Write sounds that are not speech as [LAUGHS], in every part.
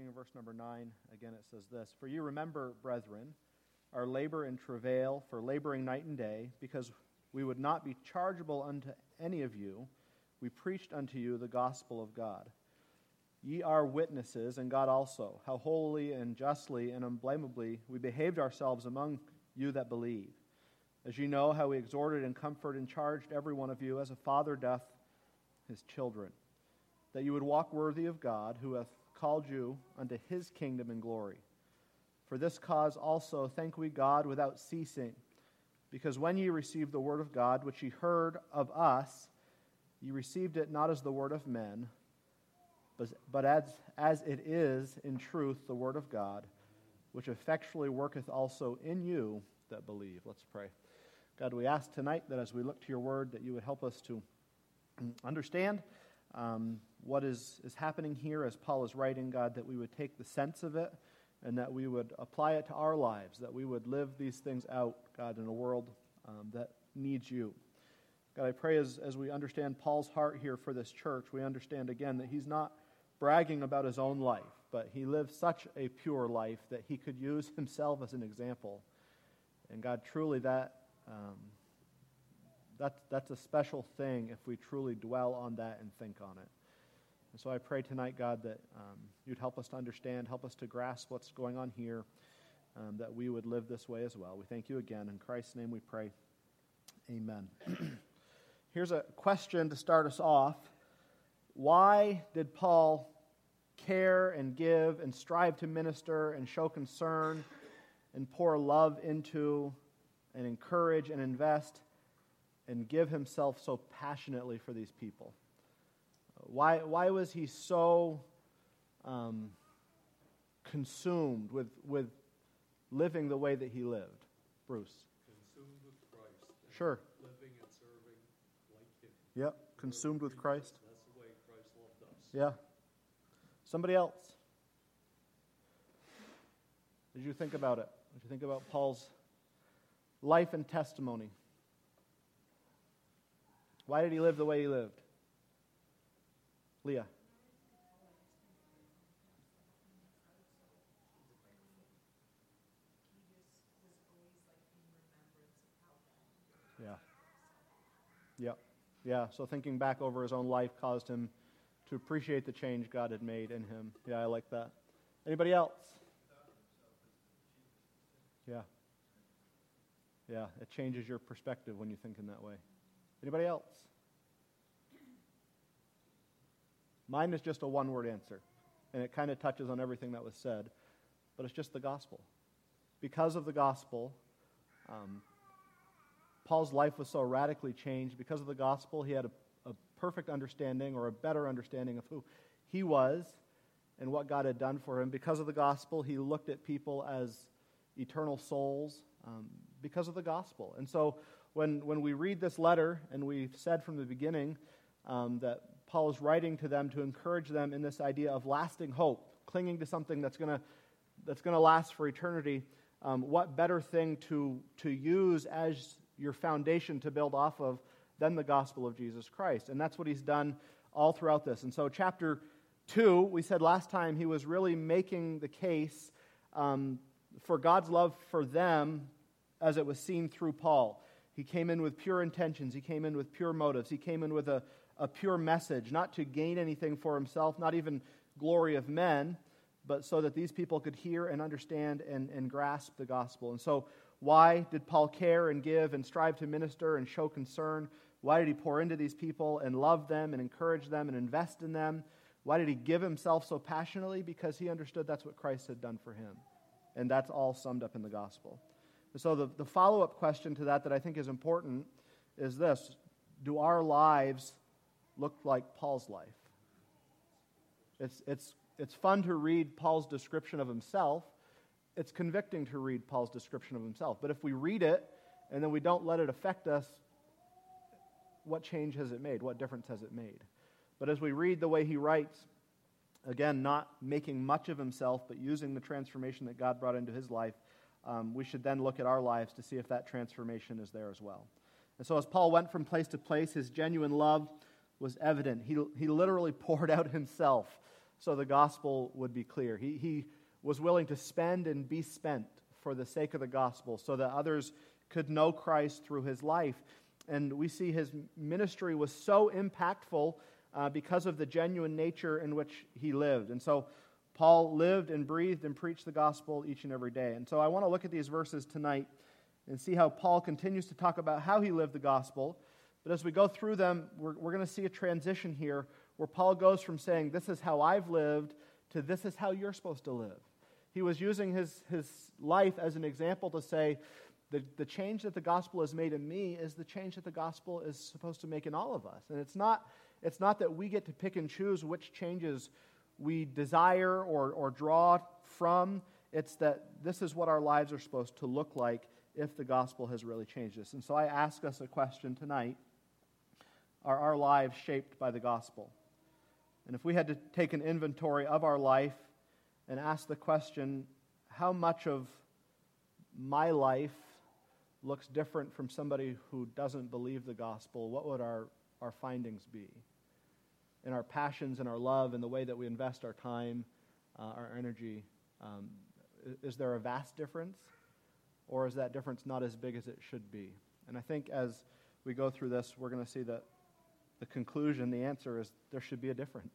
starting in verse number 9, again it says this For you remember, brethren, our labor and travail for laboring night and day, because we would not be chargeable unto any of you. We preached unto you the gospel of God. Ye are witnesses, and God also, how holily and justly and unblameably we behaved ourselves among you that believe. As you know, how we exhorted and comforted and charged every one of you as a father doth his children, that you would walk worthy of God, who hath called you unto his kingdom and glory. For this cause also thank we God without ceasing, because when ye received the word of God, which ye heard of us, ye received it not as the word of men, but, but as, as it is in truth the word of God, which effectually worketh also in you that believe. Let's pray. God, we ask tonight that as we look to your word, that you would help us to understand um, what is, is happening here as Paul is writing, God, that we would take the sense of it and that we would apply it to our lives, that we would live these things out, God, in a world um, that needs you. God, I pray as, as we understand Paul's heart here for this church, we understand again that he's not bragging about his own life, but he lived such a pure life that he could use [LAUGHS] himself as an example. And God, truly that. Um, that's, that's a special thing if we truly dwell on that and think on it. And so I pray tonight, God, that um, you'd help us to understand, help us to grasp what's going on here, um, that we would live this way as well. We thank you again. In Christ's name we pray. Amen. [CLEARS THROAT] Here's a question to start us off Why did Paul care and give and strive to minister and show concern and pour love into and encourage and invest? and give himself so passionately for these people? Why, why was he so um, consumed with, with living the way that he lived? Bruce. Consumed with Christ. Sure. Living and serving like him. Yep, consumed with Christ. That's the way Christ loved us. Yeah. Somebody else. Did you think about it? Did you think about Paul's life and testimony? Why did he live the way he lived? Leah. Yeah. Yeah. Yeah. So thinking back over his own life caused him to appreciate the change God had made in him. Yeah, I like that. Anybody else? Yeah. Yeah, it changes your perspective when you think in that way. Anybody else? Mine is just a one word answer, and it kind of touches on everything that was said, but it's just the gospel. Because of the gospel, um, Paul's life was so radically changed. Because of the gospel, he had a, a perfect understanding or a better understanding of who he was and what God had done for him. Because of the gospel, he looked at people as eternal souls um, because of the gospel. And so when, when we read this letter, and we've said from the beginning um, that Paul is writing to them to encourage them in this idea of lasting hope, clinging to something that's going to that's going to last for eternity, um, what better thing to, to use as your foundation to build off of than the gospel of Jesus Christ? And that's what he's done all throughout this. And so, chapter 2, we said last time he was really making the case um, for God's love for them as it was seen through Paul. He came in with pure intentions. He came in with pure motives. He came in with a, a pure message, not to gain anything for himself, not even glory of men, but so that these people could hear and understand and, and grasp the gospel. And so, why did Paul care and give and strive to minister and show concern? Why did he pour into these people and love them and encourage them and invest in them? Why did he give himself so passionately? Because he understood that's what Christ had done for him. And that's all summed up in the gospel. And So, the, the follow up question to that that I think is important is this Do our lives look like Paul's life? It's, it's, it's fun to read Paul's description of himself. It's convicting to read Paul's description of himself. But if we read it and then we don't let it affect us, what change has it made? What difference has it made? But as we read the way he writes, again, not making much of himself, but using the transformation that God brought into his life, um, we should then look at our lives to see if that transformation is there as well. And so, as Paul went from place to place, his genuine love was evident. He, he literally [LAUGHS] poured out himself so the gospel would be clear. He, he was willing to spend and be spent for the sake of the gospel so that others could know Christ through his life. And we see his ministry was so impactful uh, because of the genuine nature in which he lived. And so Paul lived and breathed and preached the gospel each and every day. And so I want to look at these verses tonight and see how Paul continues to talk about how he lived the gospel. But as we go through them, we're, we're going to see a transition here where Paul goes from saying, This is how I've lived, to this is how you're supposed to live. He was using his, his life as an example to say, the, the change that the gospel has made in me is the change that the gospel is supposed to make in all of us. And it's not, it's not that we get to pick and choose which changes we desire or, or draw from. It's that this is what our lives are supposed to look like if the gospel has really changed us. And so I ask us a question tonight Are our lives shaped by the gospel? And if we had to take an inventory of our life and ask the question, How much of my life looks different from somebody who doesn't believe the gospel, what would our, our findings be? In our passions and our love and the way that we invest our time, uh, our energy, um, is there a vast difference? Or is that difference not as big as it should be? And I think as we go through this, we're going to see that the conclusion, the answer is there should be a difference.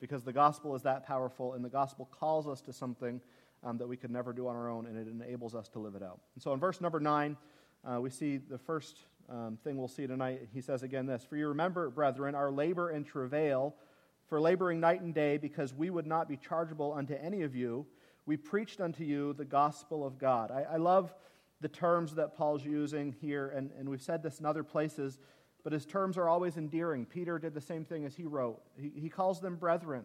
Because the gospel is that powerful, and the gospel calls us to something um, that we could never do on our own, and it enables us to live it out. And so in verse number 9, uh, we see the first um, thing we'll see tonight. He says again this For you remember, brethren, our labor and travail, for laboring night and day, because we would not be chargeable unto any of you. We preached unto you the gospel of God. I, I love the terms that Paul's using here, and, and we've said this in other places, but his terms are always endearing. Peter did the same thing as he wrote. He, he calls them brethren.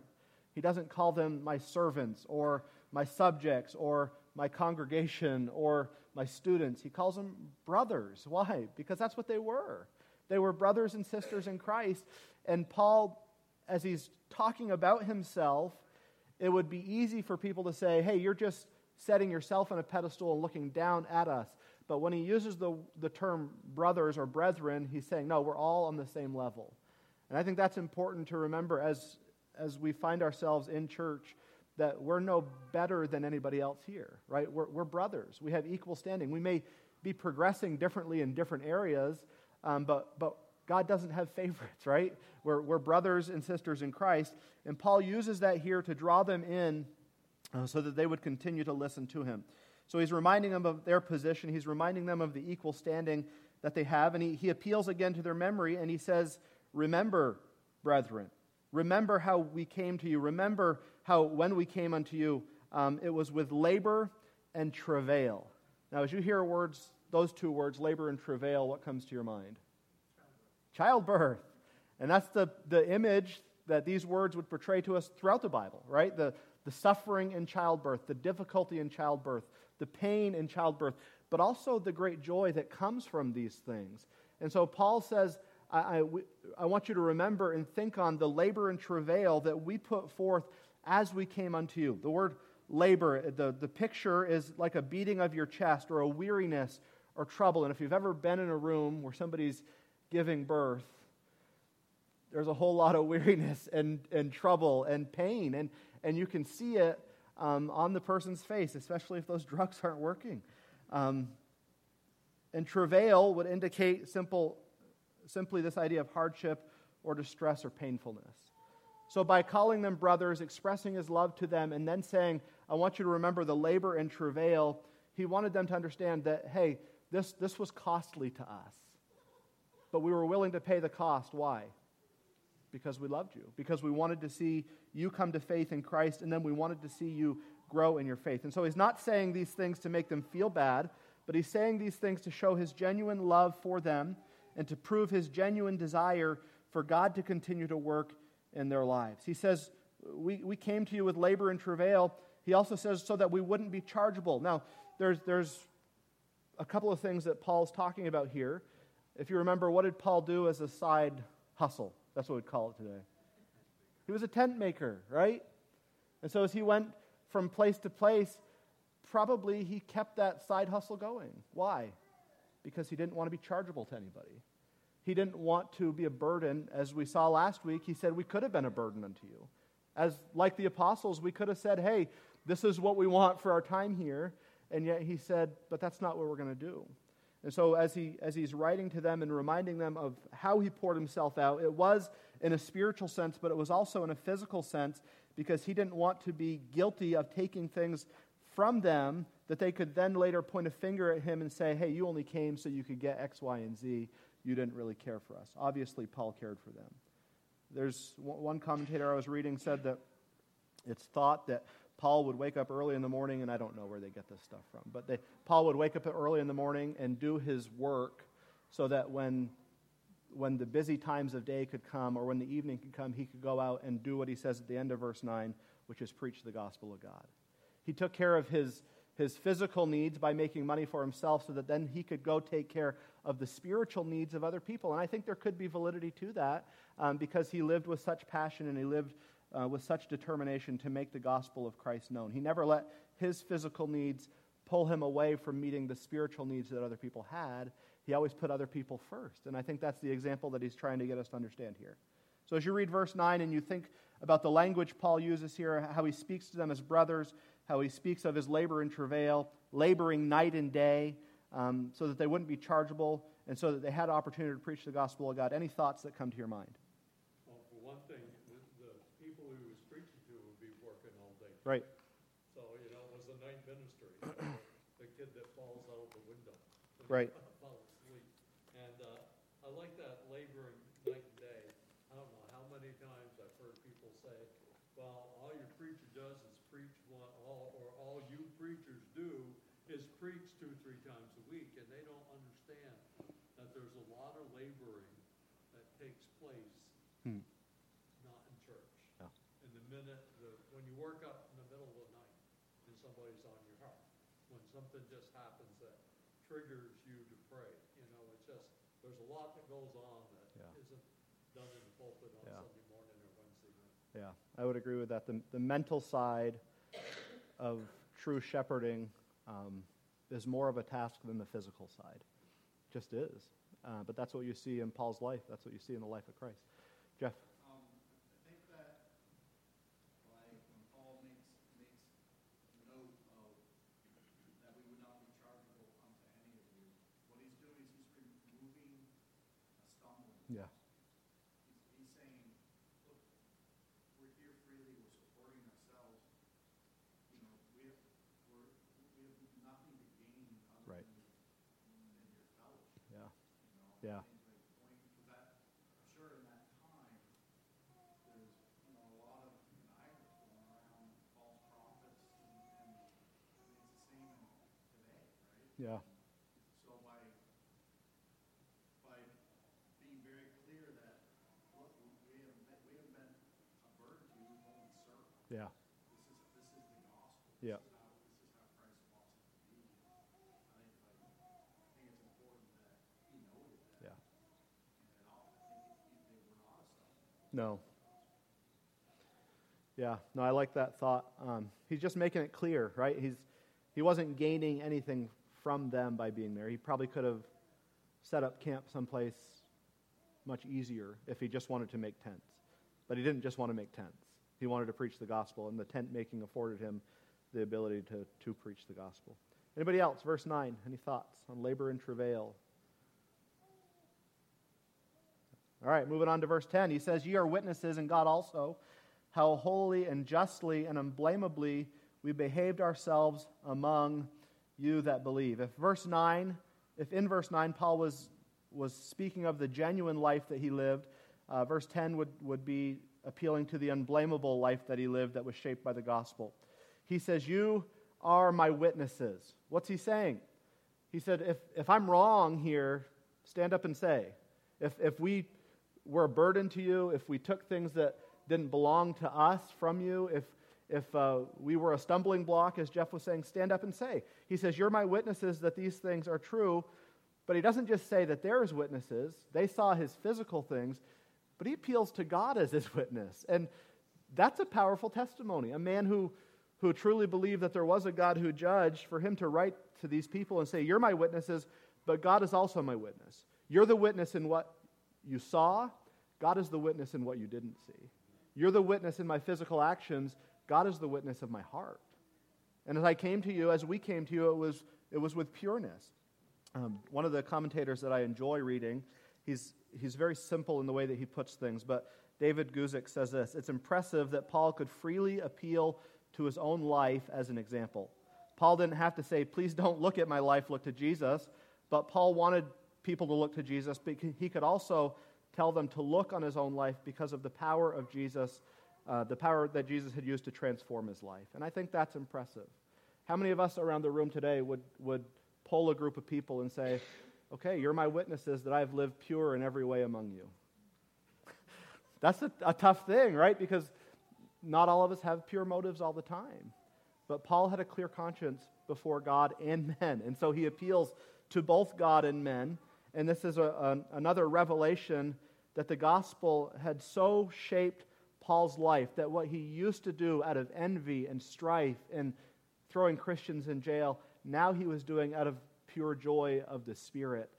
He doesn't call them my servants or my subjects or my congregation or my students. He calls them brothers. Why? Because that's what they were. They were brothers and sisters in Christ. And Paul, as he's talking about himself, it would be easy for people to say, hey, you're just setting yourself on a pedestal and looking down at us. But when he uses the, the term brothers or brethren, he's saying, no, we're all on the same level. And I think that's important to remember as, as we find ourselves in church that we're no better than anybody else here, right? We're, we're brothers. We have equal standing. We may be progressing differently in different areas, um, but, but God doesn't have [LAUGHS] favorites, right? We're, we're brothers and sisters in Christ. And Paul uses that here to draw them in uh, so that they would continue to listen to him. So he's reminding them of their position, he's reminding them of the equal standing that they have, and he, he appeals again to their memory and he says, Remember, brethren. Remember how we came to you. Remember how when we came unto you, um, it was with labor and travail. Now, as you hear words, those two words, labor and travail, what comes to your mind? Childbirth. And that's the, the image that these words would portray to us throughout the Bible, right? The, the suffering in childbirth, the difficulty in childbirth, the pain in childbirth, but also the great joy that comes from these things. And so Paul says, I, I, I want you to remember and think on the labor and travail that we put forth as we came unto you. The word labor, the, the picture is like a beating of your chest or a weariness or trouble. And if you've ever been in a room where somebody's giving birth, there's a whole lot of [LAUGHS] weariness and, and trouble and pain. And, and you can see it um, on the person's face, especially if those [LAUGHS] drugs aren't working. Um, and travail would indicate simple, simply this idea of hardship or distress or painfulness. So, by calling them brothers, expressing his love to them, and then saying, I want you to remember the labor and travail, he wanted them to understand that, hey, this, this was costly to us. But we were willing to pay the cost. Why? Because we loved you, because we wanted to see you come to faith in Christ, and then we wanted to see you grow in your faith. And so he's not saying these things to make them feel bad, but he's saying these things to show his genuine love for them and to prove his genuine desire for God to continue to work in their lives. He says, we, we came to you with labor and travail. He also says, so that we wouldn't be chargeable. Now, there's, there's a couple of things that Paul's talking about here. If you remember, what did Paul do as a side hustle? That's what we'd call it today. He was a tent maker, right? And so as he went from place to place, probably he kept that side hustle going. Why? Because he didn't want to be chargeable to anybody. He didn't want to be a burden. As we saw last week, he said, We could have been a burden unto you. As like the apostles, we could have said, hey, this is what we want for our time here. And yet he said, but that's not what we're going to do. And so as, he, as he's writing to them and reminding them of how he poured himself out, it was in a spiritual sense, but it was also in a physical sense because he didn't want to be guilty of taking things from them that they could then later point a finger at him and say, hey, you only came so you could get X, Y, and Z. You didn't really care for us. Obviously, Paul cared for them. There's one commentator I was reading said that it's thought that Paul would wake up early in the morning, and I don't know where they get this stuff from, but they, Paul would wake up early in the morning and do his work so that when, when the busy times of day could come or when the evening could come, he could go out and do what he says at the end of verse 9, which is preach the gospel of God. He took care of his, his physical needs by making money for himself so that then he could go take care of the spiritual needs of other people. And I think there could be validity to that um, because he lived with such passion and he lived uh, with such determination to make the gospel of Christ known. He never let his physical needs pull him away from meeting the spiritual needs that other people had. He always put other people first. And I think that's the example that he's trying to get us to understand here. So as you read verse 9 and you think about the language Paul uses here, how he speaks to them as brothers, how he speaks of his labor and travail, laboring night and day, um, so that they wouldn't be chargeable and so that they had opportunity to preach the gospel of God. Any thoughts that come to your mind? Right. So, you know, it was a night ministry. [CLEARS THROAT] the kid that falls out of the window. Right. [LAUGHS] Asleep. And uh, I like that laboring night and day. I don't know how many times I've heard people say, well, all your preacher does is preach one, all, or all you preachers do is preach two, three times a week. And they don't understand that there's a lot of laboring that takes place Hmm. not in church. Yeah. In the minute, the, when you work up in the middle of the night and somebody's on your heart, when something just happens that triggers you to pray, you know, it's just, there's a lot that goes on that Yeah. isn't done in the pulpit on Yeah. Sunday morning or Wednesday night. Yeah, I would agree with that. The, the mental side of true shepherding um, is more of a task than the physical side. Just is. Uh, but that's what you see in Paul's life. That's what you see in the life of Christ. Jeff? Um, I think that, like, when Paul makes, makes note of that we would not be chargeable unto any of you, what he's doing is he's removing a stumbling. Yeah. He's, he's saying, look, we're here freely, we're supporting ourselves. You know, we have, we're, we have nothing to gain other Right. than, than your fellowship, Yeah. you know? Yeah. Things like point, because that, I'm sure in that time, there's, you know, a lot of connivers going around, false prophets, and, and, I mean, it's the same in today, right? Yeah. So by, by being very clear that, look, we we haven't been, we haven't been a burden to you, we've only served. Yeah. This is, this is the gospel. Yeah. This is how, this is how Christ wants it to be. I think, like, I think it's important that he noted that. Yeah. And it all, I think he, they were not a stumbling. No. Yeah, no, I like that thought. Um, he's just making it clear, right? He's, he wasn't gaining anything from them by being there. He probably could have set up camp someplace much easier if he just wanted to make tents. But he didn't just want to make tents. He wanted to preach the gospel, and the tent making afforded him the ability to, to preach the gospel. Anybody else? Verse 9. Any thoughts on labor and travail? All right, moving on to verse 10. He says, Ye are witnesses, and God also, how wholly and justly and unblameably we behaved ourselves among you that believe. If verse 9, if in verse 9 Paul was, was speaking of the genuine life that he lived, uh, verse 10 would, would be appealing to the unblameable life that he lived that was shaped by the gospel. He says, You are my witnesses. What's he saying? He said, If, if I'm wrong here, stand up and say. If, if we were a burden to you, if we took things that didn't belong to us from you, if, if uh, we were a stumbling block, as Jeff was saying, stand up and say. He says, You're my witnesses that these things are true. But he doesn't just say that they're his witnesses, they saw his physical things, but he appeals to God as his witness. And that's a powerful testimony. A man who, who truly believed that there was a God who judged, for him to write to these people and say, You're my witnesses, but God is also my witness. You're the witness in what you saw, God is the witness in what you didn't see. You're the witness in my physical actions. God is the witness of my heart. And as I came to you, as we came to you, it was, it was with pureness. Um, one of the commentators that I enjoy reading, he's, he's very simple in the way that he puts things, but David Guzik says this It's impressive that Paul could freely appeal to his own life as an example. Paul didn't have to say, Please don't look at my life, look to Jesus. But Paul wanted people to look to Jesus, but he could also tell them to look on his own life because of the power of Jesus, uh, the power that Jesus had used to transform his life. And I think that's impressive. How many of us around the room today would, would poll a group of people and say, Okay, you're my witnesses that I've lived pure in every way among you? [LAUGHS] that's a, a tough thing, right? Because not all of us have pure motives all the time. But Paul had a clear conscience before God and men. And so he appeals to both God and men. And this is a, a, another revelation that the gospel had so shaped Paul's life that what he used to do out of envy and strife and throwing Christians in jail, now he was doing out of pure joy of the Spirit.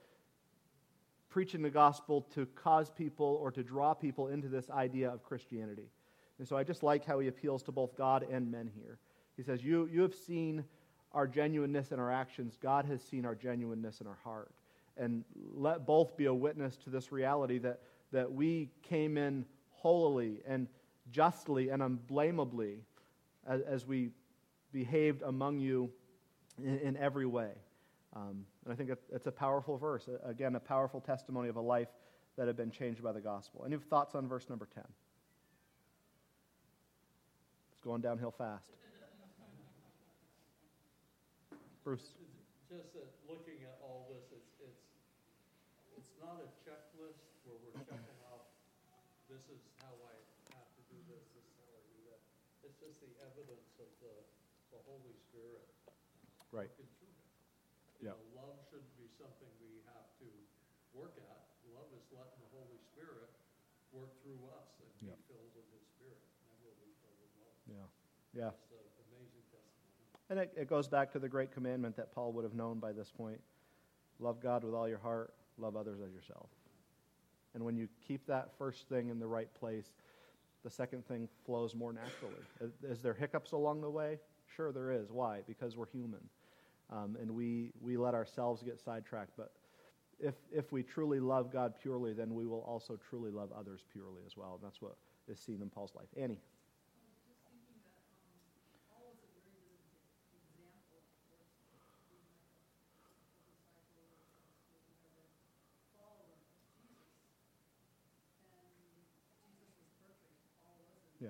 Preaching the gospel to cause people or to draw people into this idea of Christianity. And so I just like how he appeals to both God and men here. He says, You, you have seen our genuineness in our actions, God has seen our genuineness in our heart. And let both be a witness to this reality that, that we came in holily and justly and unblameably as, as we behaved among you in, in every way. Um, and I think it's a powerful verse. Again, a powerful testimony of a life that had been changed by the gospel. Any thoughts on verse number 10? It's going downhill fast. [LAUGHS] Bruce. Just that looking at all this, it's, it's, it's not a checklist where we're checking off, this is how I have to do this, this is how I do that. It's just the evidence of the, the Holy Spirit Right. working through it. You Yeah. know, love shouldn't be something we have to work at. Love is letting the Holy Spirit work through us and be filled with His Spirit. And we'll be filled with love. Yeah. Yeah. It's an amazing testimony. And it, it goes back to the great commandment that Paul would have known by this point love God with all your heart, love others as yourself. And when you keep that first thing in the right place, the second thing flows more naturally. Is, there hiccups along the way? Sure, there is. Why? Because we're human. Um, and we, we let ourselves get sidetracked. But if, if we truly love God purely, then we will also truly love others purely as well. And that's what is seen in Paul's life. Annie. Yeah.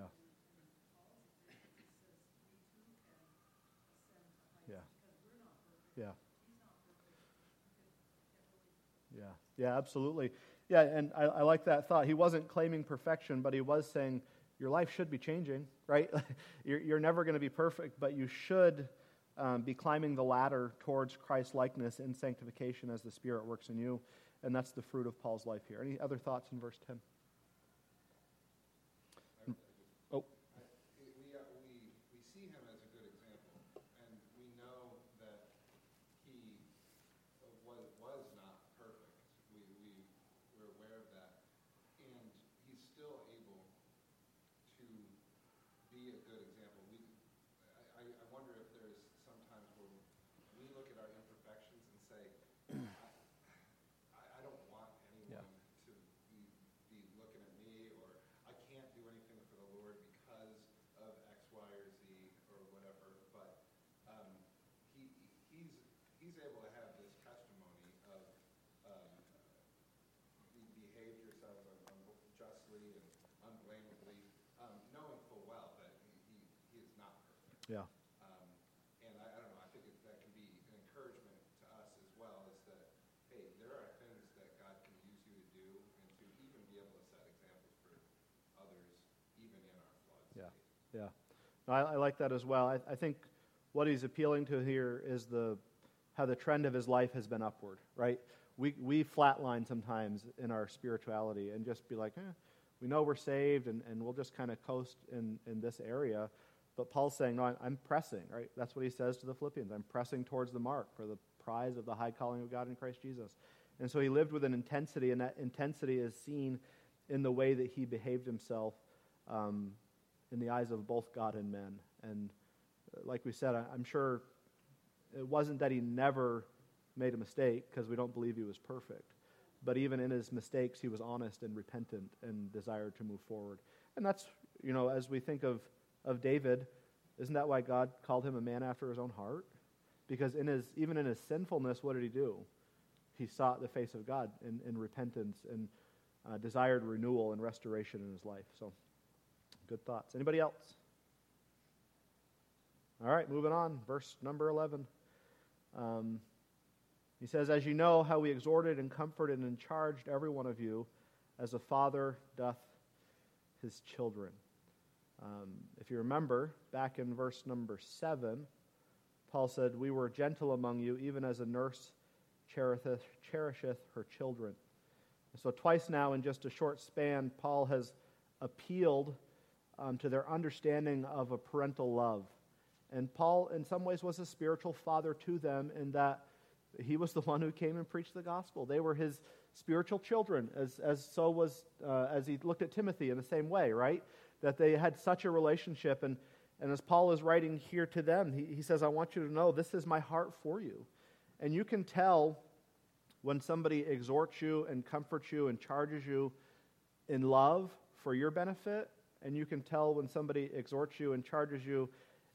Yeah. Yeah. Yeah. Yeah, absolutely. Yeah, and I, I like that thought. He wasn't claiming perfection, but he was saying your life should be changing, [LAUGHS] right? [LAUGHS] you're, you're never going to be perfect, but you should um, be climbing the ladder towards Christ likeness in sanctification as the Spirit works in you. And that's the fruit of Paul's life here. Any other thoughts in verse 10? Oh. I- We, we, uh, we, we see him as a good example, and we know that he was, was not perfect. We, we, we're aware of that. And he's still able to be a good example. We, I, I I wonder if there's sometimes where we look at our imperfections and say, I, I don't want anyone to be, be looking at me, or I can't do anything for the Lord because of X, Y, or Z, or whatever. But um, he, he's, he's able to have this testimony of um, you behaved yourself un- un- justly and unblameably, um, knowing full well that he, he, he is not perfect. Yeah. Um, and I, I don't know, I think it, that can be an encouragement to us as well, is that, hey, there are things that God can use you to do and to even be able to set examples for others, even in our flawed Yeah. Yeah. No, I, I like that as well. I, I think what he's appealing to here is the how the trend of his life has been upward, right? We, we flatline sometimes in our spirituality and just be like, eh, we know we're saved and, and we'll just kind of coast in, in this area. But Paul's saying, no, I'm, pressing, right? That's what he says to the Philippians. I'm pressing towards the mark for the prize of the high calling of God in Christ Jesus. And so he lived with an intensity, and that intensity is seen in the way that he behaved himself um, in the eyes of both God and men. And uh, like we said, I'm sure it wasn't that he never made a mistake because we don't believe he was perfect. But even in his mistakes, he was honest and repentant and desired to move forward. And that's, you know, as we think of, of David, isn't that why God called him a man after his own heart? Because in his, even in his sinfulness, what did he do? He sought the face of God in, in repentance and uh, desired renewal and restoration in his life. So, good thoughts. Anybody else? All right, moving on. Verse number 11. Um, he says, As you know how we exhorted and comforted and charged every one of you, as a father doth his children. Um, if you remember, back in verse number 7, Paul said, We were gentle among you, even as a nurse cherisheth, cherisheth her children. so, twice now, in just a short span, Paul has appealed um, to their understanding of a parental love. And Paul, in some ways, was a spiritual father to them in that he was the [LAUGHS] one who came and preached the gospel. They were his spiritual children, as, as so was uh, as he looked at Timothy in the same way, right? That they had such a relationship. And, and as Paul is writing here to them, he, he says, I want you to know this is my heart for you. And you can tell when somebody exhorts you and comforts you and charges you in love for your benefit, and you can tell when somebody exhorts you and charges you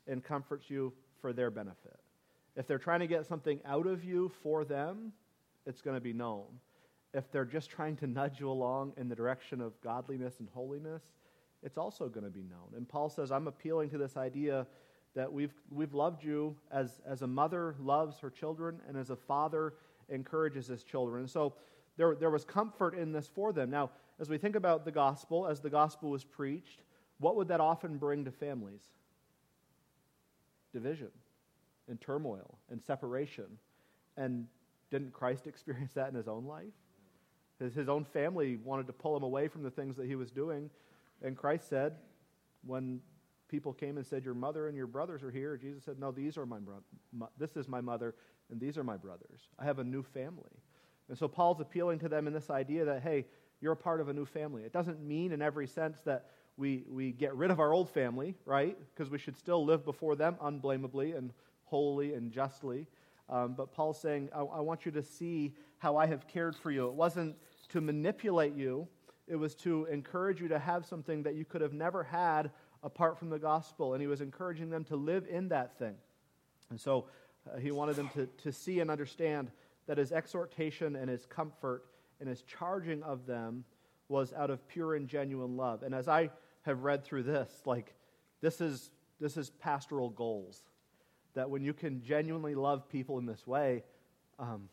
and comforts you for their benefit. If they're trying to get something out of you for them, it's going to be known. If they're just trying to nudge you along in the direction of godliness and holiness, it's also going to be known. And Paul says, I'm appealing to this idea that we've, we've loved you as, as a mother loves her children and as a father encourages his children. And so there, there was comfort in this for them. Now, as we think about the gospel, as the gospel was preached, what would that often bring to families? Division and turmoil and separation. And didn't Christ [LAUGHS] experience that in his own life? His, his own family wanted to pull him away from the things that he was doing. And Christ said, when people came and said, Your mother and your brothers are here, Jesus said, No, these are my brothers. This is my mother, and these are my brothers. I have a new family. And so Paul's appealing to them in this idea that, hey, you're a part of a new family. It doesn't mean in every sense that we, we get rid of our old family, right? Because we should still live before them unblameably and wholly and justly. Um, but Paul's saying, I, I want you to see how I have cared for you. It wasn't to manipulate you, it was to encourage you to have something that you could have never had apart from the gospel. And he was encouraging them to live in that thing. And so uh, he wanted them to, to see and understand that his exhortation and his comfort and his charging of them was out of pure and genuine love. And as I have read through this, like, this is, this is pastoral goals. That when you can genuinely love people in this way, um,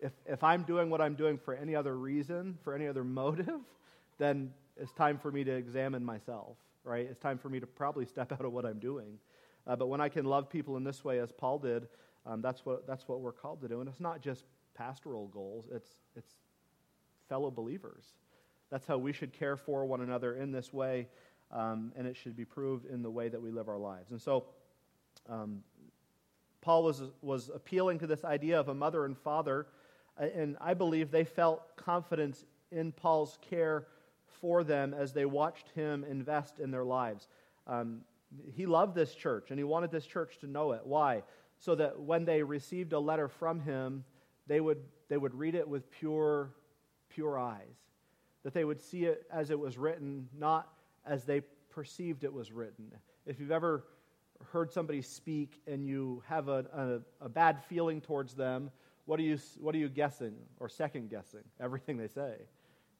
if, if I'm doing what I'm doing for any other reason, for any other motive, [LAUGHS] then it's time for me to examine myself, right? It's time for me to probably step [LAUGHS] out of what I'm doing. Uh, but when I can love people in this way, as Paul did, um, that's, what, that's what we're called to do. And it's not just pastoral goals, it's, it's fellow believers. That's how we should care for one another in this way, um, and it should be proved in the way that we live our lives. And so, um, Paul was, was appealing to this idea of a mother and father and I believe they felt confidence in Paul's care for them as they watched him invest in their lives. Um, he loved this church, and he wanted this church to know it. Why? So that when they received a letter from him, they would, they would read it with pure, pure eyes. That they would see it as it was written, not as they perceived it was written. If you've ever heard somebody speak and you have a, a, a bad feeling towards them, what are you, what are you guessing or second guessing everything they say?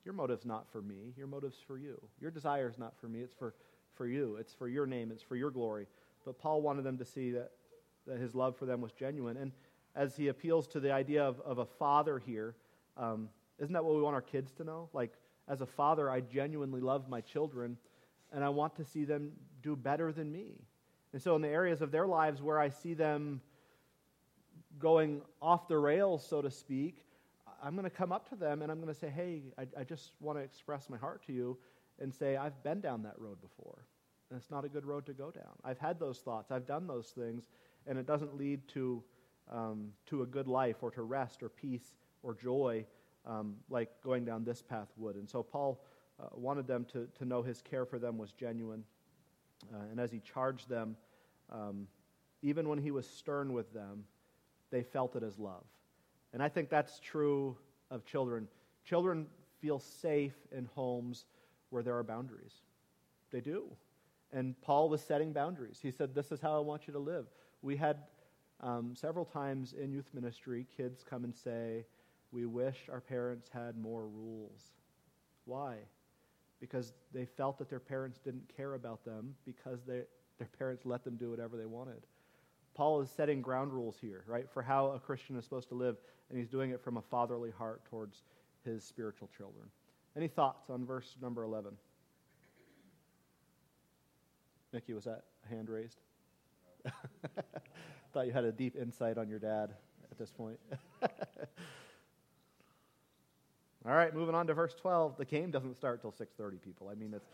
Your motive's not for me. Your motive's for you. Your desire is not for me. It's for, for you. It's for your name. It's for your glory. But Paul wanted them to see that, that his love for them was genuine. And as he appeals to the idea of, of a father here, um, isn't that what we want our kids to know? Like, as a father, I genuinely love my children, and I want to see them do better than me. And so, in the areas of their lives where I see them going off the rails, so to speak, I'm going to come up to them and I'm going to say, hey, I, I just want to express my heart to you and say, I've been down that road before. And it's not a good road to go down. I've had those thoughts, I've done those things, and it doesn't lead to, um, to a good life or to rest or peace or joy um, like going down this path would. And so Paul uh, wanted them to, to know his care for them was genuine. Uh, and as he charged them, um, even when he was stern with them, they felt it as love. And I think that's true of children. Children feel safe in homes where there are boundaries. They do. And Paul was setting boundaries. He said, This is how I want you to live. We had um, several times in youth ministry kids come and say, We wish our parents had more rules. Why? Because they felt that their parents didn't care about them because they, their parents let them do whatever they wanted. Paul is setting ground rules here, right, for how a Christian is supposed to live, and he's doing it from a fatherly heart towards his spiritual children. Any thoughts on verse number 11? Mickey, was that hand raised? [LAUGHS] Thought you had a deep insight on your dad at this point. [LAUGHS] All right, moving on to verse 12. The game doesn't start till 6:30 people. I mean it's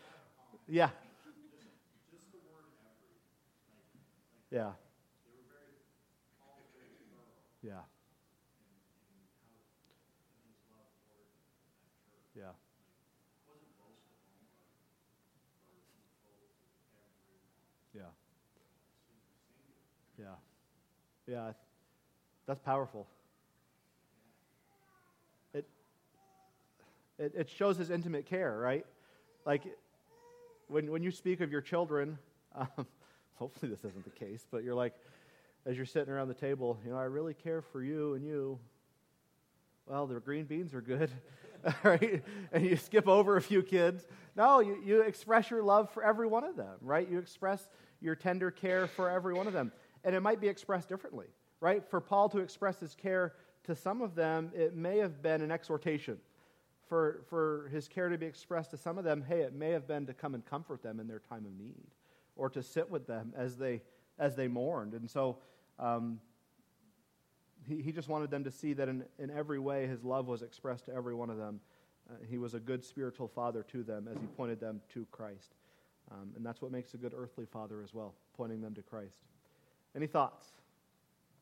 yeah. Just the word every, like, like, Yeah. Told everyone, Yeah. Yeah. Yeah. That's powerful. It, it, it shows his intimate care, right? Like when, when you speak of your children, [LAUGHS] um, hopefully this isn't the case, but you're like, as you're sitting around the table, you know, I really care for you and you. Well, the green beans are good, [LAUGHS] right? And you skip over a few kids. No, you, you express your love for every one of them, right? You express your tender care for every one of them. And it might be expressed differently, right? For Paul to express his care to some of them, it may have been an exhortation. For, for his care to be expressed to some of them, hey, it may have been to come and comfort them in their time of need or to sit with them as they, as they mourned. And so um, he, he just wanted them to see that in, in every way his love was expressed to every one of them. Uh, he was a good spiritual father to them as he pointed them to Christ. Um, and that's what makes a good earthly father as well, pointing them to Christ. Any thoughts?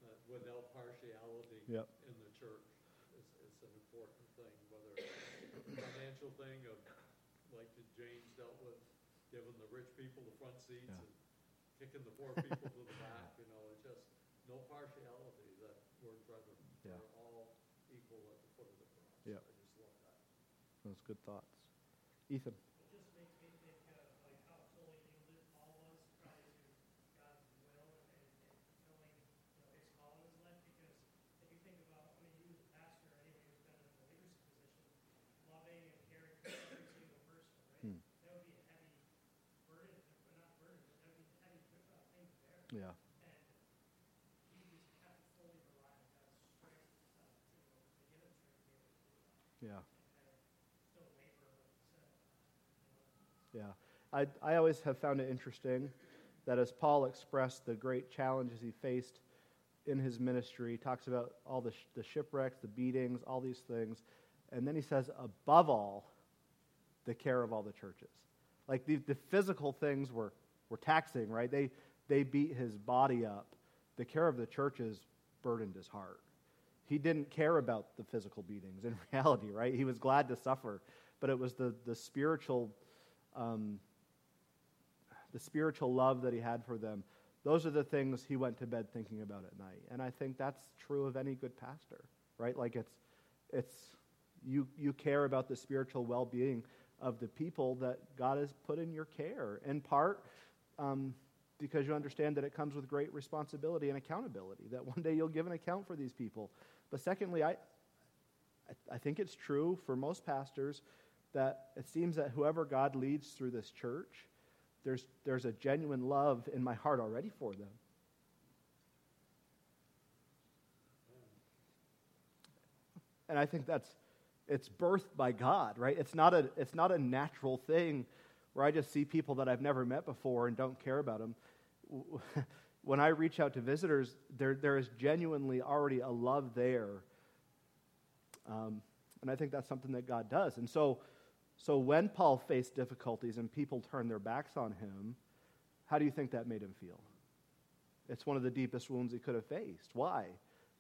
Uh, Without partiality Yep. in the church is, is an important thing, whether it's a financial thing of, like James dealt with, giving the rich people the front seats Yeah. and kicking the poor people to the back, you know, it's just no partiality, that word brethren. Yeah. We're all equal at the foot of the cross. Yep. I just love that. Those good thoughts. Ethan. It just makes me think of like how fully yielded Paul was probably to God's will and, and, and fulfilling, you know, his calling in his life. Because if you think about, I mean, you as a pastor, or anyone who's been in a leadership position, loving and caring for every single person, right? Hmm. That would be a heavy burden, or not burden, but that would be a heavy uh, thing to bear. Yeah. And he just had to fully rely on God's strength, uh, to, to give him strength to be able to do that. Yeah. And kind of still labor, like you said, you know, Yeah. I, I always have found it interesting that as Paul expressed the great challenges he faced in his ministry, he talks about all the, sh- the shipwrecks, the beatings, all these things. And then he says, above all, the care of all the churches. Like the, the physical things were, were taxing, right? They, they beat his body up. The care of the churches burdened his heart. He didn't care about the physical beatings in [LAUGHS] reality, right? He was glad to suffer. But it was the, the spiritual um, the spiritual love that he had for them. Those are the things he went to bed thinking about at night. And I think that's true of any good pastor, right? Like it's, it's you, you care about the spiritual well being of the people that God has put in your care, in part um, because you understand that it comes with great responsibility and accountability, that one day you'll give an account for these people. But secondly, I, I, I think it's true for most pastors that it seems that whoever God leads through this church, there's, there's a genuine love in my heart already for them. And I think that's it's birthed by God, right? It's not a it's not a natural thing where I just see people that I've never met before and don't care about them. [LAUGHS] When I reach out to visitors, there there is genuinely already a love there, um, and I think that's something that God does. And so, so when Paul faced difficulties and people turned their backs on him, how do you think that made him feel? It's one of the deepest wounds he could have faced. Why?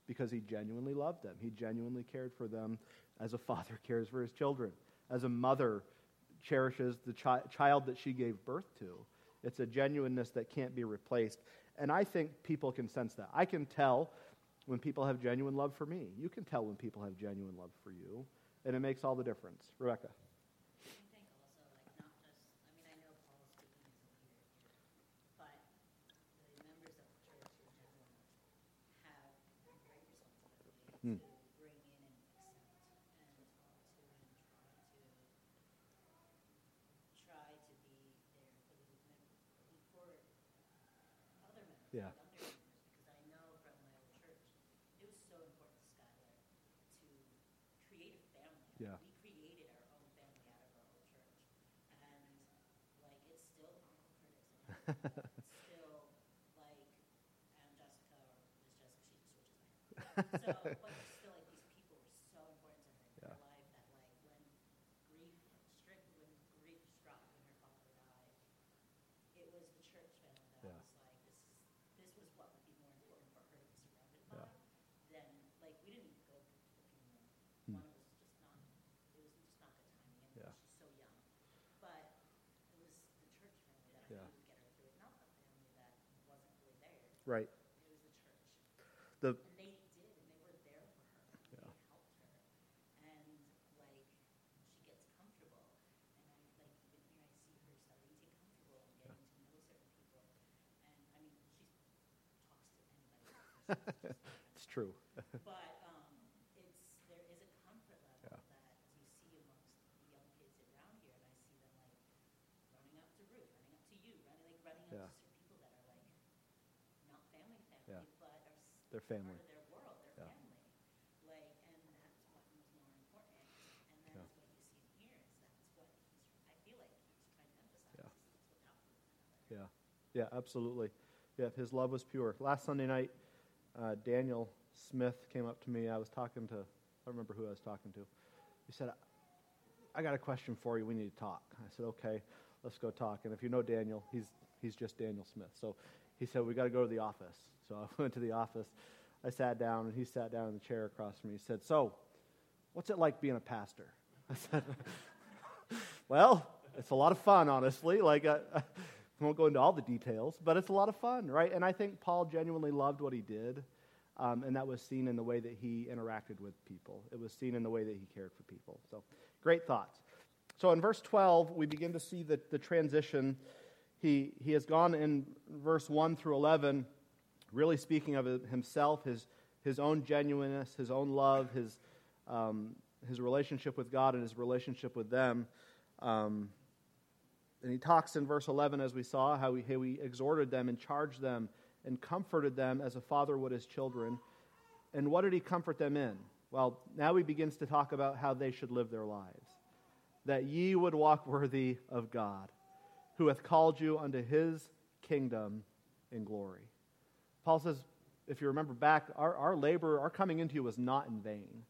Because he genuinely loved them. He genuinely cared for them as a father [LAUGHS] cares for his children, as a mother cherishes the chi- child that she gave birth to. It's a genuineness that can't be replaced. And I think people can sense that. I can tell when people have genuine love for me. You can tell when people have genuine love for you. And it makes all the difference. Rebecca. I think also, like, not just, I mean, I know Paul's speaking as a leader here, but the members of the church in general have a great responsibility Hmm. to bring in and accept and talk to and try to, try to be there for the mem- for other members, Yeah. younger members, because I know from my old church, it was so important to Skylar to create a family. Yeah. We created our own family out of our old church. And like it's still Uncle Curtis and Aunt Paula. it's still like Aunt Jessica or Miss Jessica, she just switches my So but it's still like these people were so important to her in her life that like when grief strict when grief struck when her father died, it was the church family that Yeah. was like this is this was what would be more important for her to be surrounded Yeah. by than like we didn't go to the funeral. Hmm. One, it was just not it was just not good timing and Yeah. she's so young. But it was the church family that Yeah. I knew would get her through it, not the family that wasn't really there. Right. It was the church. The, And they did, and they were there for her. And Yeah. They helped her. And like she gets comfortable. And I like even here I see her starting to get comfortable and getting to know certain people. And I mean she talks to anybody. [LAUGHS] it's true. But um, it's there is a comfort level Yeah. that you see amongst the young kids around here, and I see them like running up to Ruth, running up to you, running like running Yeah. up to certain people that are like not family family, Yeah. but are s- Their family. their world, their Yeah. family. Like, and that's what was more important. And Yeah. what you see here is that's what he's. I feel like he's trying to emphasize. Yeah. that's what happened with another. Yeah, yeah, absolutely. Yeah, his love was pure. Last Sunday night, uh, Daniel Smith came up to me. I was talking to, I don't remember who I was talking to. He said, I got a question for you. We need to talk. I said, okay, let's go talk. And if you know Daniel, he's, he's just Daniel Smith. So he said, we got to go to the office. So [LAUGHS] I went to the office. I sat down, and he sat down in the chair across from me. He said, so, what's it like being a pastor? [LAUGHS] I said, well, it's a lot of fun, honestly. Like, uh, I [LAUGHS] won't go into all the details, but it's a lot of fun, right? And I think Paul genuinely loved what he did, um, and that was seen in the way that he interacted with people. It was seen in the way that he cared for people. So, great thoughts. So, in verse 12, we begin to see the, the transition. He, he has gone in verse 1 through 11, really speaking of himself, his, his own genuineness, his own love, his, um, his relationship with God, and his relationship with them. Um, and he talks in verse 11, as we saw, how he, how he exhorted them and charged them and comforted them as a father would his children. And what did he comfort them in? Well, now he begins to talk about how they should live their lives. That ye would walk worthy of God, who hath called you unto his kingdom in glory. Paul says, if you remember back, our, our labor, our coming into you was not in vain.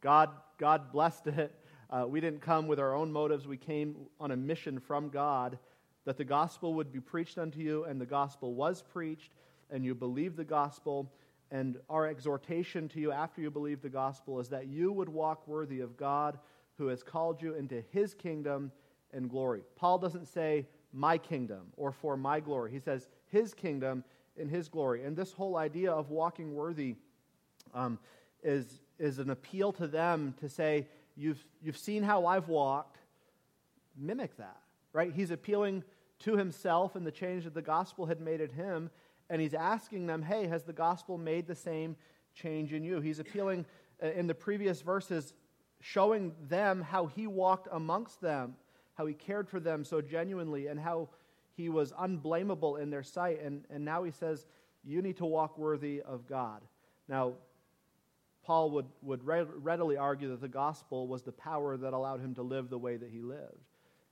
God, God blessed it. Uh, we didn't come with our own motives. We came on a mission from God that the gospel would be preached unto you, and the gospel was preached, and you believed the gospel. And our exhortation to you after you believe the gospel is that you would walk worthy of God who has called you into his kingdom and glory. Paul doesn't say my kingdom or for my glory, he says his kingdom and his glory. And this whole idea of walking worthy um, is, is an appeal to them to say, you've, you've seen how I've walked, mimic that, right? He's appealing to himself and the change that the gospel had made in him, and he's asking them, hey, has the gospel made the same change in you? He's appealing uh, in the previous verses, showing them how he walked amongst them, how he cared for them so genuinely, and how he was unblameable in their sight. And, and now he says, you need to walk worthy of God. Now, Paul would, would re- readily argue that the gospel was the power that allowed him to live the way that he lived.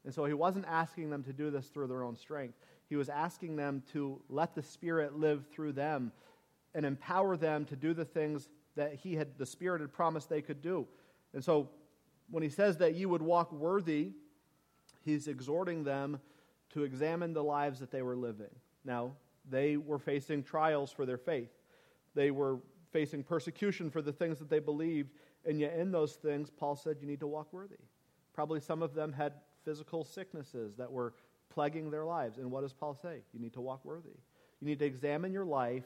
And so he wasn't asking them to do this through their own strength. He was asking them to let the Spirit live through them and empower them to do the things that he had, the Spirit had promised they could do. And so when he says that you would walk worthy, he's exhorting them to examine the lives that they were living. Now, they were facing trials for their faith. They were facing persecution for the things that they believed, and yet in those things, Paul said you need to walk worthy. Probably some of them had physical sicknesses that were plaguing their lives. And what does Paul say? You need to walk worthy. You need to examine your life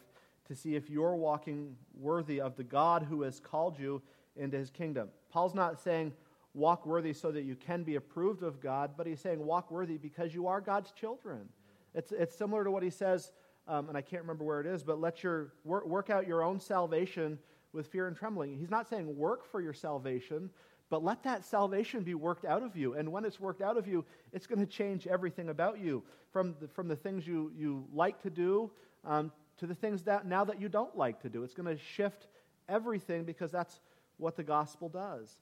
to see if you're walking worthy of the God who has called you into his kingdom. Paul's not saying walk worthy so that you can be approved of God, but he's saying walk worthy because you are God's children. It's, it's similar to what he says, um, and I can't remember where it is, but let your work, work out your own salvation with fear and trembling. He's not saying work for your salvation, but let that salvation be worked out of you. And when it's worked out of you, it's going to change everything about you from the, from the things you, you like to do um, to the things that now that you don't like to do. It's going to shift everything because that's what the gospel does.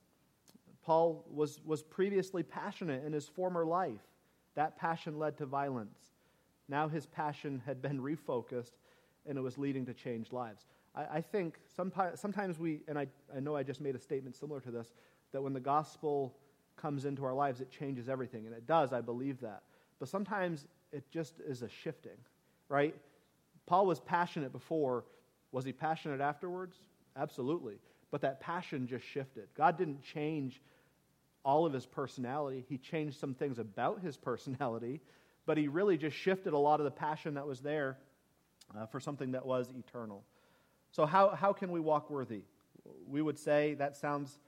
Paul was, was previously passionate in his former life. That passion led to violence. Now his passion had been [LAUGHS] refocused and it was leading to changed lives. I, I think sometimes, sometimes we, and I, I know I just made a statement similar to this, that when the gospel comes into our lives, it changes everything. And it does, I believe that. But sometimes it just is a shifting, right? Paul was passionate before. Was he passionate afterwards? Absolutely. But that passion just shifted. God didn't change all of his personality, he changed some things about his [LAUGHS] personality, but he really just shifted a lot of the passion that was there uh, for something that was eternal. So, how, how can we walk worthy? We would say that sounds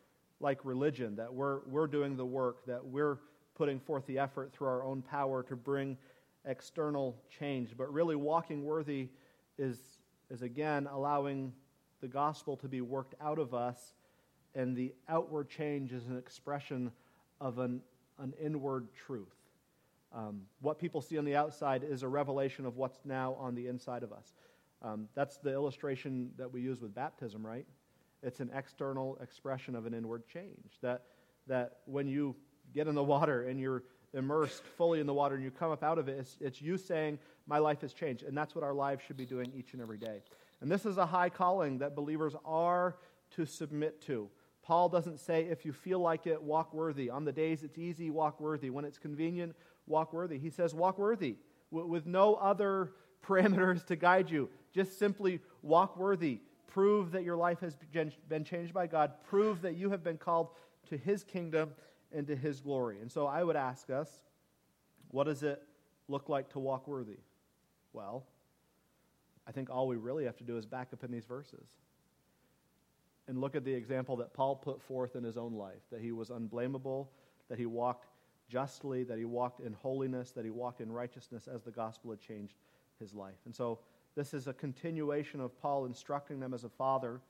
like religion, that we're, we're doing the work, that we're putting forth the effort through our own power to bring external change. But really, walking worthy is, is again allowing the gospel to be worked out of us, and the outward change is an expression of an, an inward truth. Um, what people see on the outside is a revelation of what's now on the inside of us. Um, that's the illustration that we use with baptism, right? It's an external expression of an inward change. That, that when you get in the water and you're immersed fully in the water and you come up out of it, it's, it's you saying, My life has changed. And that's what our lives should be doing each and every day. And this is a high calling that believers are to submit to. Paul doesn't say, if you feel like it, walk worthy. On the days it's easy, walk worthy. When it's convenient, walk worthy. He says, walk worthy with no other [LAUGHS] parameters to guide you. Just simply walk worthy. Prove that your life has been changed by God. Prove that you have been called to his kingdom and to his glory. And so I would ask us, what does it look like to walk worthy? Well, I think all we really have to do is back up in these verses and look at the example that Paul put forth in his own life that he was unblameable, that he walked justly, that he walked in holiness, that he walked in righteousness as the gospel had changed his life. And so this is a continuation of Paul instructing them as a father,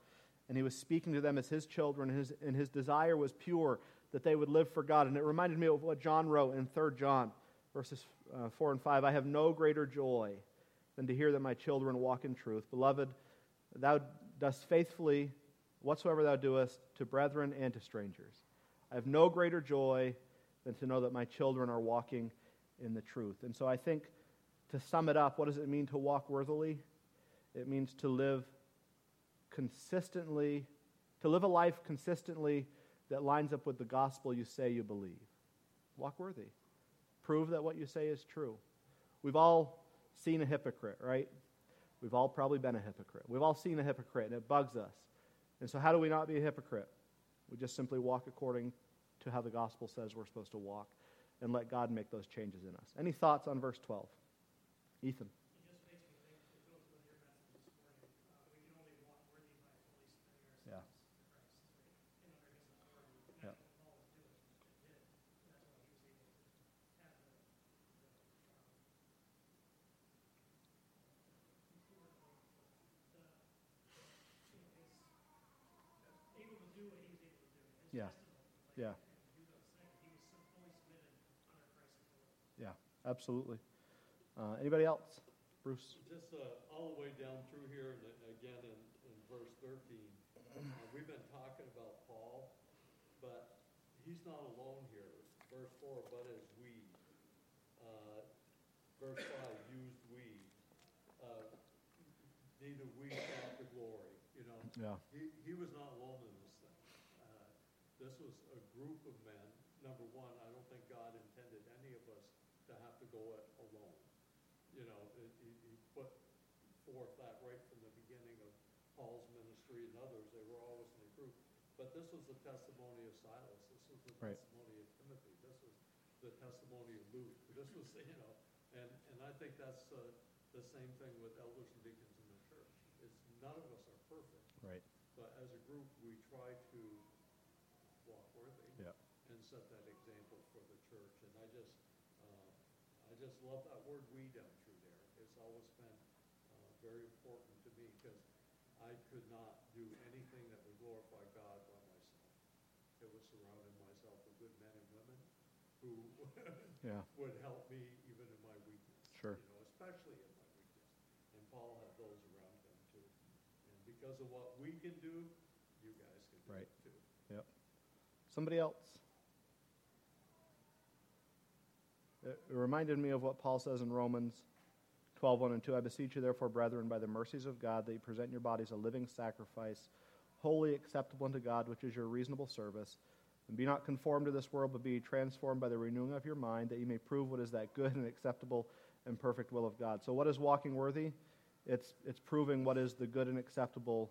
and he was speaking to them as his children, and his, and his desire was pure that they would live for God. And it reminded me of what John wrote in 3 John, verses uh, 4 and 5. I have no greater joy than to hear that my children walk in truth. Beloved, thou dost faithfully whatsoever thou doest to brethren and to strangers. I have no greater joy than to know that my children are walking in the truth. And so I think to sum it up, what does it mean to walk worthily? It means to live consistently, to live a life consistently that lines up with the gospel you say you believe. Walk worthy. Prove that what you say is true. We've all seen a hypocrite, right? We've all probably been a hypocrite. We've all seen a hypocrite, and it bugs us. And so, how do we not be a hypocrite? We just simply walk according to how the gospel says we're supposed to walk and let God make those changes in us. Any thoughts on verse 12? Ethan. Yeah. Yeah, absolutely. Uh, anybody else? Bruce? Just uh, all the way down through here, and again in, in verse 13, uh, we've been talking about Paul, but he's not alone here. Verse 4, but as we. Uh, verse 5, used we. Uh, neither we sought the glory. You know, yeah. he, he was not alone in this was a group of men. Number one, I don't think God intended any of us to have to go it alone. You know, it, he, he put forth that right from the beginning of Paul's ministry and others. They were always in a group. But this was the testimony of Silas. This was the right. testimony of Timothy. This was the testimony of Luke. [LAUGHS] This was, you know, and, and I think that's uh, the same thing with elders and deacons in the church. It's, none of us are perfect, Right. but as a group, we try to walk worthy Yeah. and set that example for the church. And I just, uh, I just love that word "we" down through there. It's always been uh, very important to me because I could not do anything that would glorify God by myself. It was surrounding myself with good men and women who [LAUGHS] Yeah. would help me even in my weakness. Sure. You know, especially in my weakness. And Paul had those around him too. And because of what we can do, you guys can do Right. it too. Yep. Somebody else? It reminded me of what Paul says in Romans 12, 1 and 2. I beseech you, therefore, brethren, by the mercies of God, that you present your bodies a living sacrifice, wholly acceptable unto God, which is your reasonable service. And be not conformed to this world, but be transformed by the renewing of your mind, that you may prove what is that good and acceptable and perfect will of God. So, what is walking worthy? It's, it's proving what is the good and acceptable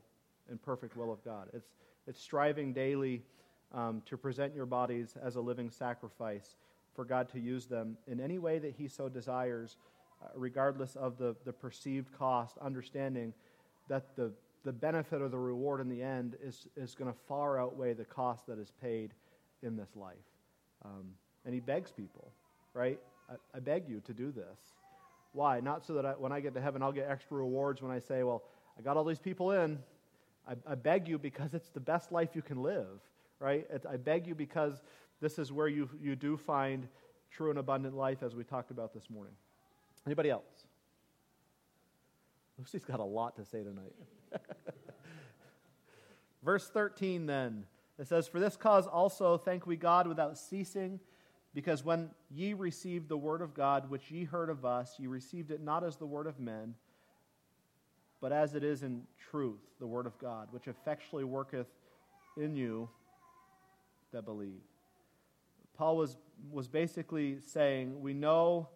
and perfect will of God. It's, it's striving daily um, to present your bodies as a living sacrifice for God to use them in any way that He so desires, uh, regardless of the, the perceived cost, understanding that the, the benefit or the reward in the end is, is going to far outweigh the cost that is paid in this life. Um, and He begs people, right? I, I beg you to do this. Why? Not so that I, when I get to heaven, I'll get extra rewards when I say, well, I got all these people in. I, I beg you because it's the best life you can live, right? It, I beg you because this is where you, you do find true and abundant life, as we talked about this morning. Anybody else? Lucy's got a lot to say tonight. [LAUGHS] Verse 13, then, it says, For this cause also thank we God without ceasing, because when ye received the word of God, which ye heard of us, ye received it not as the word of men, but as it is in truth, the word of God, which effectually worketh in you that believe. Paul was, was basically saying, We know.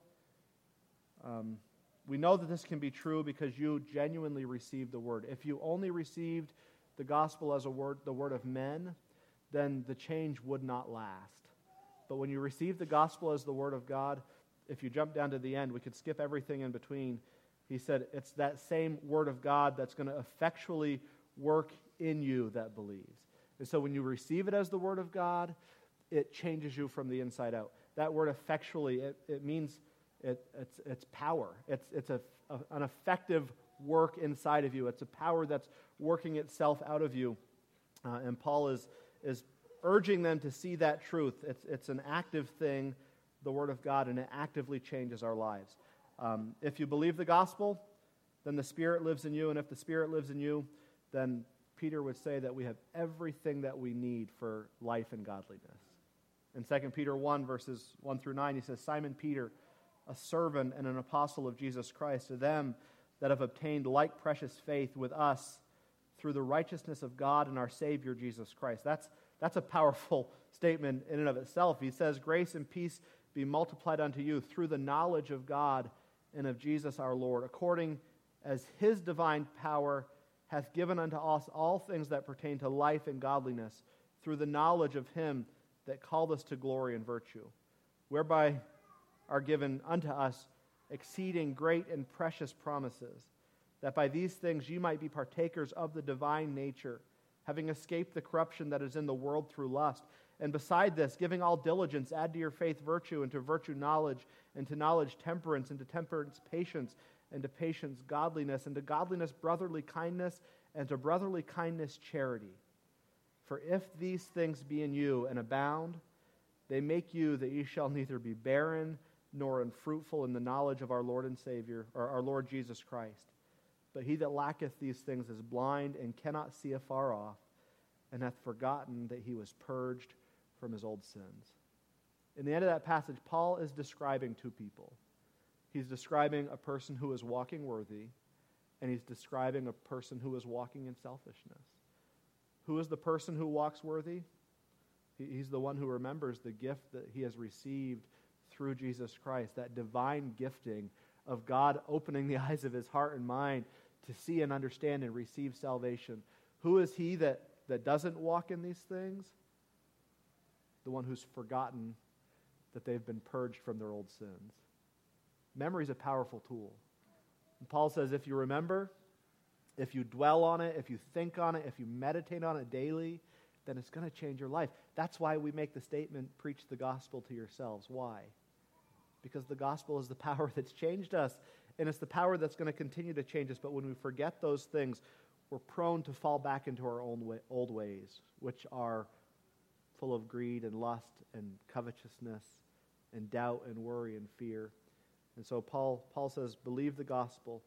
Um, we know that this can be true because you genuinely received the word. If you only received the gospel as a word, the word of men, then the change would not last. But when you receive the gospel as the word of God, if you jump down to the end, we could skip everything in between. He said it's that same word of God that's going to effectually work in you that believes. And so when you receive it as the word of God, it changes you from the inside out. That word effectually, it, it means it, it's, it's power. It's, it's a, a, an effective work inside of you. It's a power that's working itself out of you. Uh, and Paul is, is urging them to see that truth. It's, it's an active thing, the Word of God, and it actively changes our lives. Um, if you believe the gospel, then the Spirit lives in you. And if the Spirit lives in you, then Peter would say that we have everything that we need for life and godliness. In 2 Peter 1, verses 1 through 9, he says, Simon Peter, a servant and an apostle of Jesus Christ, to them that have obtained like precious faith with us through the righteousness of God and our Savior Jesus Christ. That's, that's a powerful [LAUGHS] statement in and of itself. He says, Grace and peace be multiplied unto you through the knowledge of God and of Jesus our Lord, according as his divine power hath given unto us all things that pertain to life and godliness, through the knowledge of him that called us to glory and virtue, whereby are given unto us exceeding great and precious promises, that by these things you might be partakers of the divine nature, having escaped the corruption that is in the world through lust. And beside this, giving all diligence, add to your faith virtue, and to virtue knowledge, and to knowledge temperance, and to temperance patience, and to patience godliness, and to godliness brotherly kindness, and to brotherly kindness charity. For if these things be in you and abound, they make you that ye shall neither be barren nor unfruitful in the knowledge of our Lord and Savior, or our Lord Jesus Christ. But he that lacketh these things is blind and cannot see afar off, and hath forgotten that he was purged from his old sins. In the end of that passage, Paul is describing two people. He's describing a person who is walking worthy, and he's describing a person who is walking in selfishness. Who is the person who walks worthy? He's the one who remembers the gift that he has received through Jesus Christ, that divine gifting of God opening the [LAUGHS] eyes of his heart and mind to see and understand and receive salvation. Who is he that, that doesn't walk in these things? The one who's forgotten that they've been purged from their old sins. Memory is a powerful tool. And Paul says if you remember, if you dwell on it, if you think on it, if you meditate on it daily, then it's going to change your life. That's why we make the statement preach the gospel to yourselves. Why? Because the gospel is the [LAUGHS] power that's changed us, and it's the power that's going to continue to change us. But when we forget those things, we're prone to fall back into our own way, old ways, which are full of greed and lust and covetousness and doubt and worry and fear. And so Paul, Paul says, believe the gospel.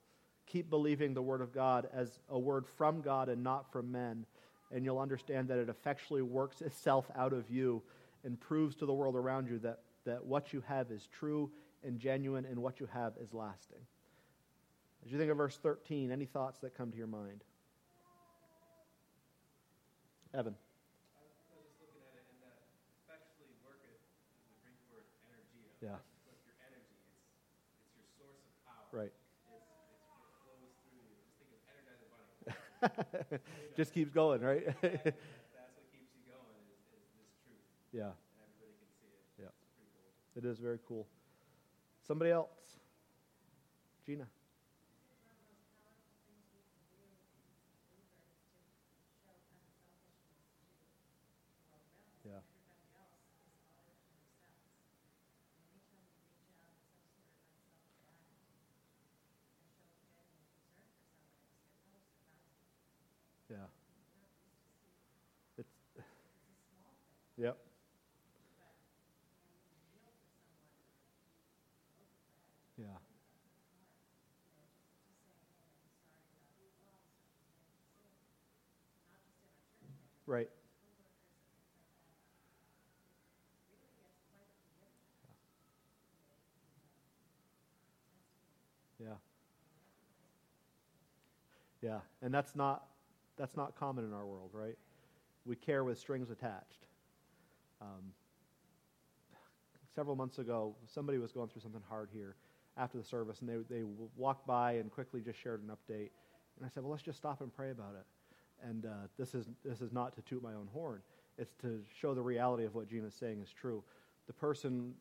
Keep believing the word of God as a word from God and not from men. And you'll understand that it effectually works itself out of you and proves to the world around you that, that what you have is true and genuine and what you have is lasting. As you think of verse 13, any thoughts that come to your mind? Evan. I was just looking at it, and that effectually worketh is the Greek word energeia. Yeah. It's like your energy. It's it's your source of power. Right. It's it's what flows through you. Just think of Energizer Bunny. [LAUGHS] Just keeps going, right? That's what keeps you going is, is this truth, yeah, and everybody can see it. Yeah. It's pretty cool. it is very cool. Somebody else? Gina. Yeah. Yeah. It's Yep. Yeah. Right. Yeah. Yeah, and that's not that's not common in our world, right? We care with strings attached. Um, several months ago, somebody was going through something hard here after the service, and they they walked by and quickly just shared an update. And I said, "Well, let's just stop and pray about it." And uh, this is this is not to toot my own horn; it's to show the reality of what Gina's saying is true. The person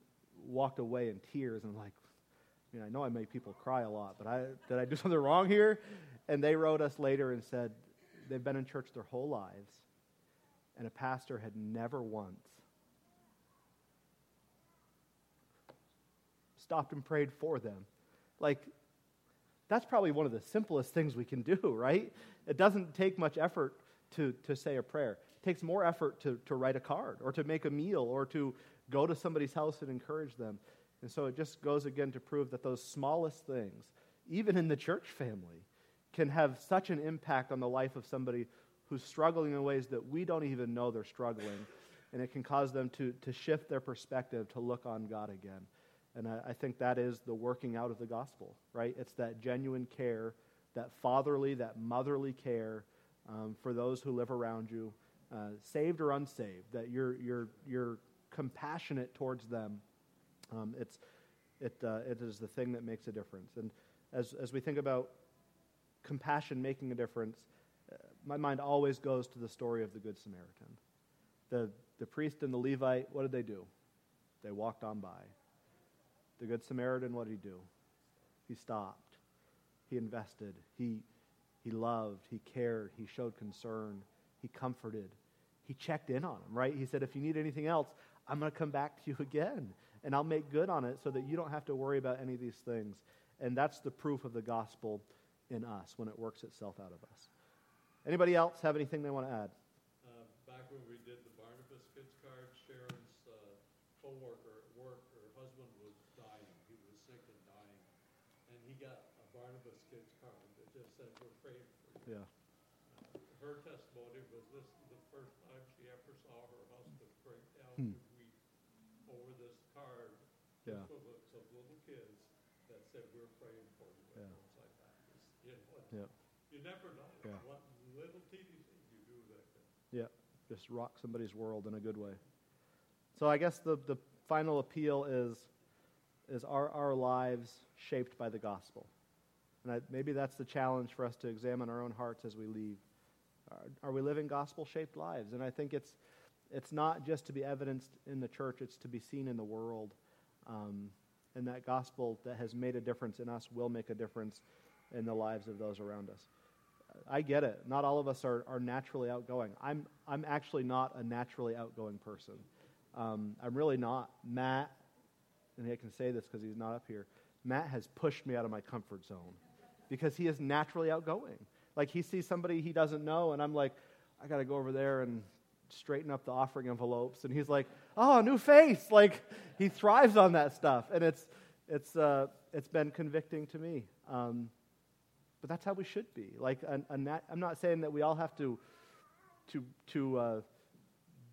walked away in tears, and like, I mean, I know I make people cry a lot, but I, did I do [LAUGHS] something wrong here? And they wrote us later and said they've been in church their whole lives, and a pastor had never once stopped and prayed for them. Like, that's probably one of the simplest things we can do, [LAUGHS] right? It doesn't take much effort to, to say a prayer. It takes more effort to, to write a card or to make a meal or to go to somebody's house and encourage them. And so it just goes again to prove that those smallest things, even in the church family, can have such an impact on the life of somebody who's struggling in ways that we don't even know they're struggling. And it can cause them to, to shift their perspective to look on God again. And I, I think that is the working out of the gospel, right? It's that genuine care, that fatherly, that motherly care um, for those who live around you, uh, saved or unsaved, that you're, you're, you're compassionate towards them. Um, it's, it, uh, it is the thing that makes a difference. And as, as we think about compassion making a difference, uh, my mind always goes to the story of the Good Samaritan. The, the priest and the Levite, what did they do? They walked on by. The Good Samaritan, what did he do? He stopped. He invested. He, he loved. He cared. He showed concern. He comforted. He checked in on him, right? He said, if you need anything else, I'm going to come back to you again and I'll make good on it so that you don't have to worry about any of these things. And that's the proof of the gospel in us when it works itself out of us. Anybody else have anything they want to add? Uh, back when we did the Barnabas Kids card, Sharon's uh, coworker at work, her husband was dying. He was sick and dying. And he got a Barnabas Kids card that just said, we're praying for you. Yeah. Uh, her testimony was this is the first time she ever saw her husband break down Hmm. to weep over this card Yeah. full of little kids that said, we're praying for you. Yeah. And like that. It's, you know, it's- Yeah. you never know Yeah. what little teeny thing you do that can Yeah. Just rock somebody's world in a good way. So I guess the, the final appeal is is are our lives shaped by the gospel? And I, maybe that's the challenge for us to examine our own hearts as we leave. Are, are we living gospel shaped lives? And I think it's it's not just to be evidenced in the church, it's to be seen in the world. Um, and that gospel that has made a difference in us will make a difference in the lives of those around us. I get it. Not all of us are, are naturally outgoing. I'm, I'm actually not a naturally outgoing person. Um, I'm really not. Matt, and I can say this because he's not up here, Matt has pushed me out of my comfort zone because he is naturally outgoing. Like he sees somebody he doesn't know, and I'm like, I got to go over there and straighten up the offering envelopes. And he's like, oh, new face. Like he thrives on that stuff. And it's, it's, uh, it's been convicting to me. Um, but that's how we should be. Like, a, a nat- I'm not saying that we all have to, to, to uh,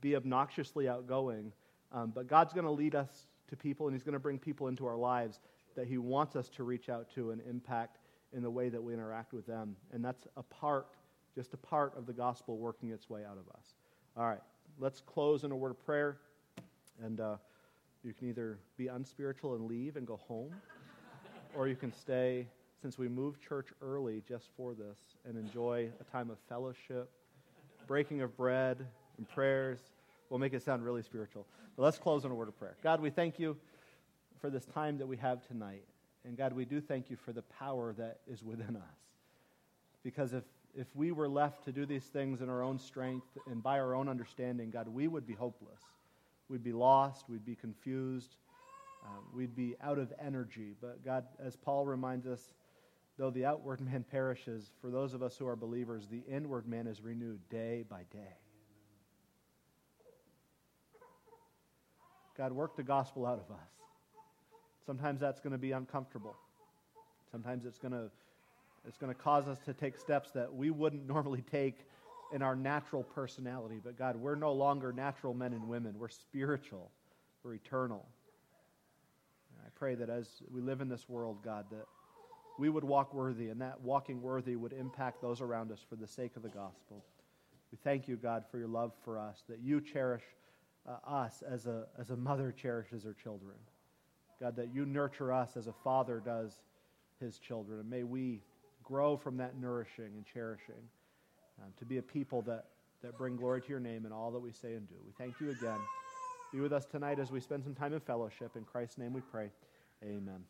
be obnoxiously outgoing, um, but God's going to lead us to people, and He's going to bring people into our lives that He wants us to reach out to and impact in the way that we interact with them. And that's a part, just a part of the gospel working its way out of us. All right, let's close in a word of prayer. And uh, you can either be unspiritual and leave and go home, [LAUGHS] or you can stay since we moved church early just for this and enjoy a time of fellowship, breaking of bread, and prayers. We'll make it sound really spiritual. But let's close in a word of prayer. God, we thank you for this time that we have tonight. And God, we do thank you for the power that is within us. Because if, if we were left to do these things in our own strength and by our own understanding, God, we would be hopeless. We'd be lost. We'd be confused. Um, we'd be out of energy. But God, as Paul reminds us, though the outward [LAUGHS] man perishes, for those of us who are believers, the inward man is renewed day by day. God, work the gospel out of us. Sometimes that's going to be uncomfortable. Sometimes it's going to it's going to cause us to take steps that we wouldn't normally take in our natural personality. But God, we're no longer natural men and women. We're spiritual. We're eternal. And I pray that as we live in this world, God, that we would walk worthy, and that walking worthy would impact those around us for the sake of the gospel. We thank you, God, for your love for us, that you cherish uh, us as a, as a mother cherishes her children. God, that you nurture us as a father does his children. And may we grow from that nourishing and cherishing um, to be a people that, that bring glory to your name in all that we say and do. We thank you again. Be with us tonight as we spend some time in fellowship. In Christ's name we pray. Amen.